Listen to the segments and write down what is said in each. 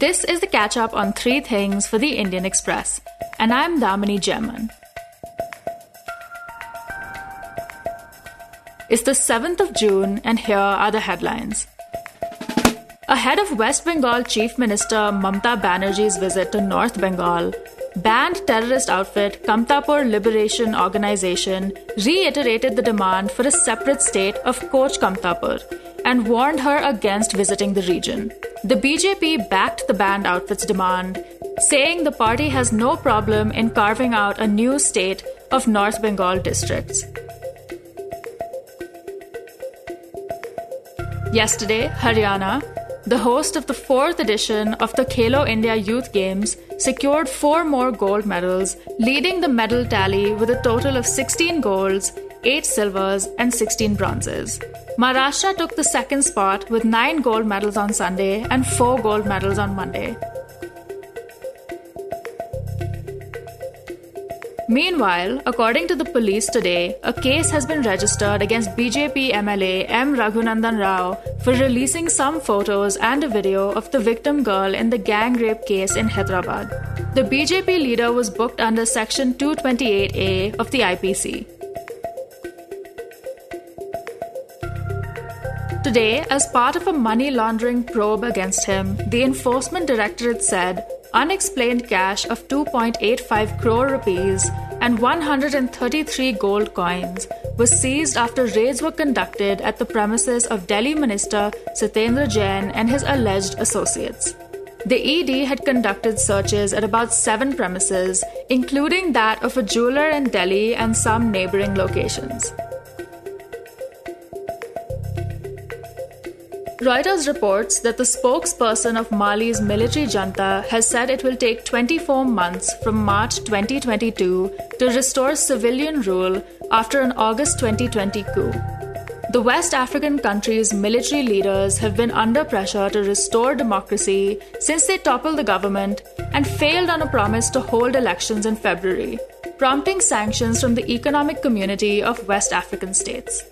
This is the catch up on three things for the Indian Express, and I'm Damini German. It's the 7th of June, and here are the headlines. Ahead of West Bengal Chief Minister Mamta Banerjee's visit to North Bengal, banned terrorist outfit Kamtapur Liberation Organization reiterated the demand for a separate state of Koch Kamtapur and warned her against visiting the region. The BJP backed the banned outfit's demand, saying the party has no problem in carving out a new state of North Bengal districts. Yesterday, Haryana, the host of the fourth edition of the Khelo India Youth Games, secured four more gold medals, leading the medal tally with a total of 16 golds, 8 silvers, and 16 bronzes. Maharashtra took the second spot with 9 gold medals on Sunday and 4 gold medals on Monday. Meanwhile, according to the police today, a case has been registered against BJP MLA M. Raghunandan Rao for releasing some photos and a video of the victim girl in the gang rape case in Hyderabad. The BJP leader was booked under Section 228A of the IPC. Today, as part of a money laundering probe against him, the Enforcement Directorate said unexplained cash of 2.85 crore rupees and 133 gold coins was seized after raids were conducted at the premises of Delhi Minister Satyendar Jain and his alleged associates. The ED had conducted searches at about seven premises, including that of a jeweler in Delhi and some neighboring locations. Reuters reports that the spokesperson of Mali's military junta has said it will take 24 months from March 2022 to restore civilian rule after an August 2020 coup. The West African country's military leaders have been under pressure to restore democracy since they toppled the government and failed on a promise to hold elections in February, prompting sanctions from the economic community of West African states.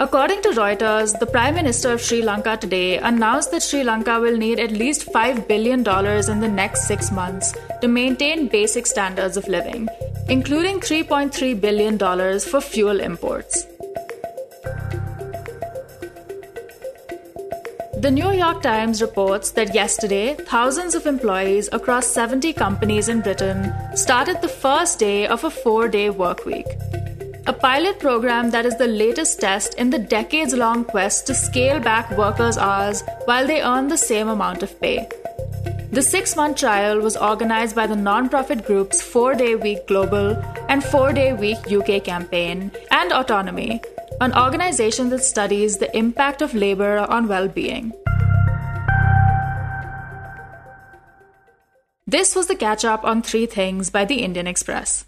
According to Reuters, the Prime Minister of Sri Lanka today announced that Sri Lanka will need at least $5 billion in the next six months to maintain basic standards of living, including $3.3 billion for fuel imports. The New York Times reports that yesterday, thousands of employees across 70 companies in Britain started the first day of a four day work week a pilot program that is the latest test in the decades long quest to scale back workers' hours while they earn the same amount of pay. The six month trial was organized by the non-profit groups 4 Day Week Global and 4 Day Week UK campaign and Autonomy, an organization that studies the impact of labor on well being. This was the catch up on three things by the Indian Express.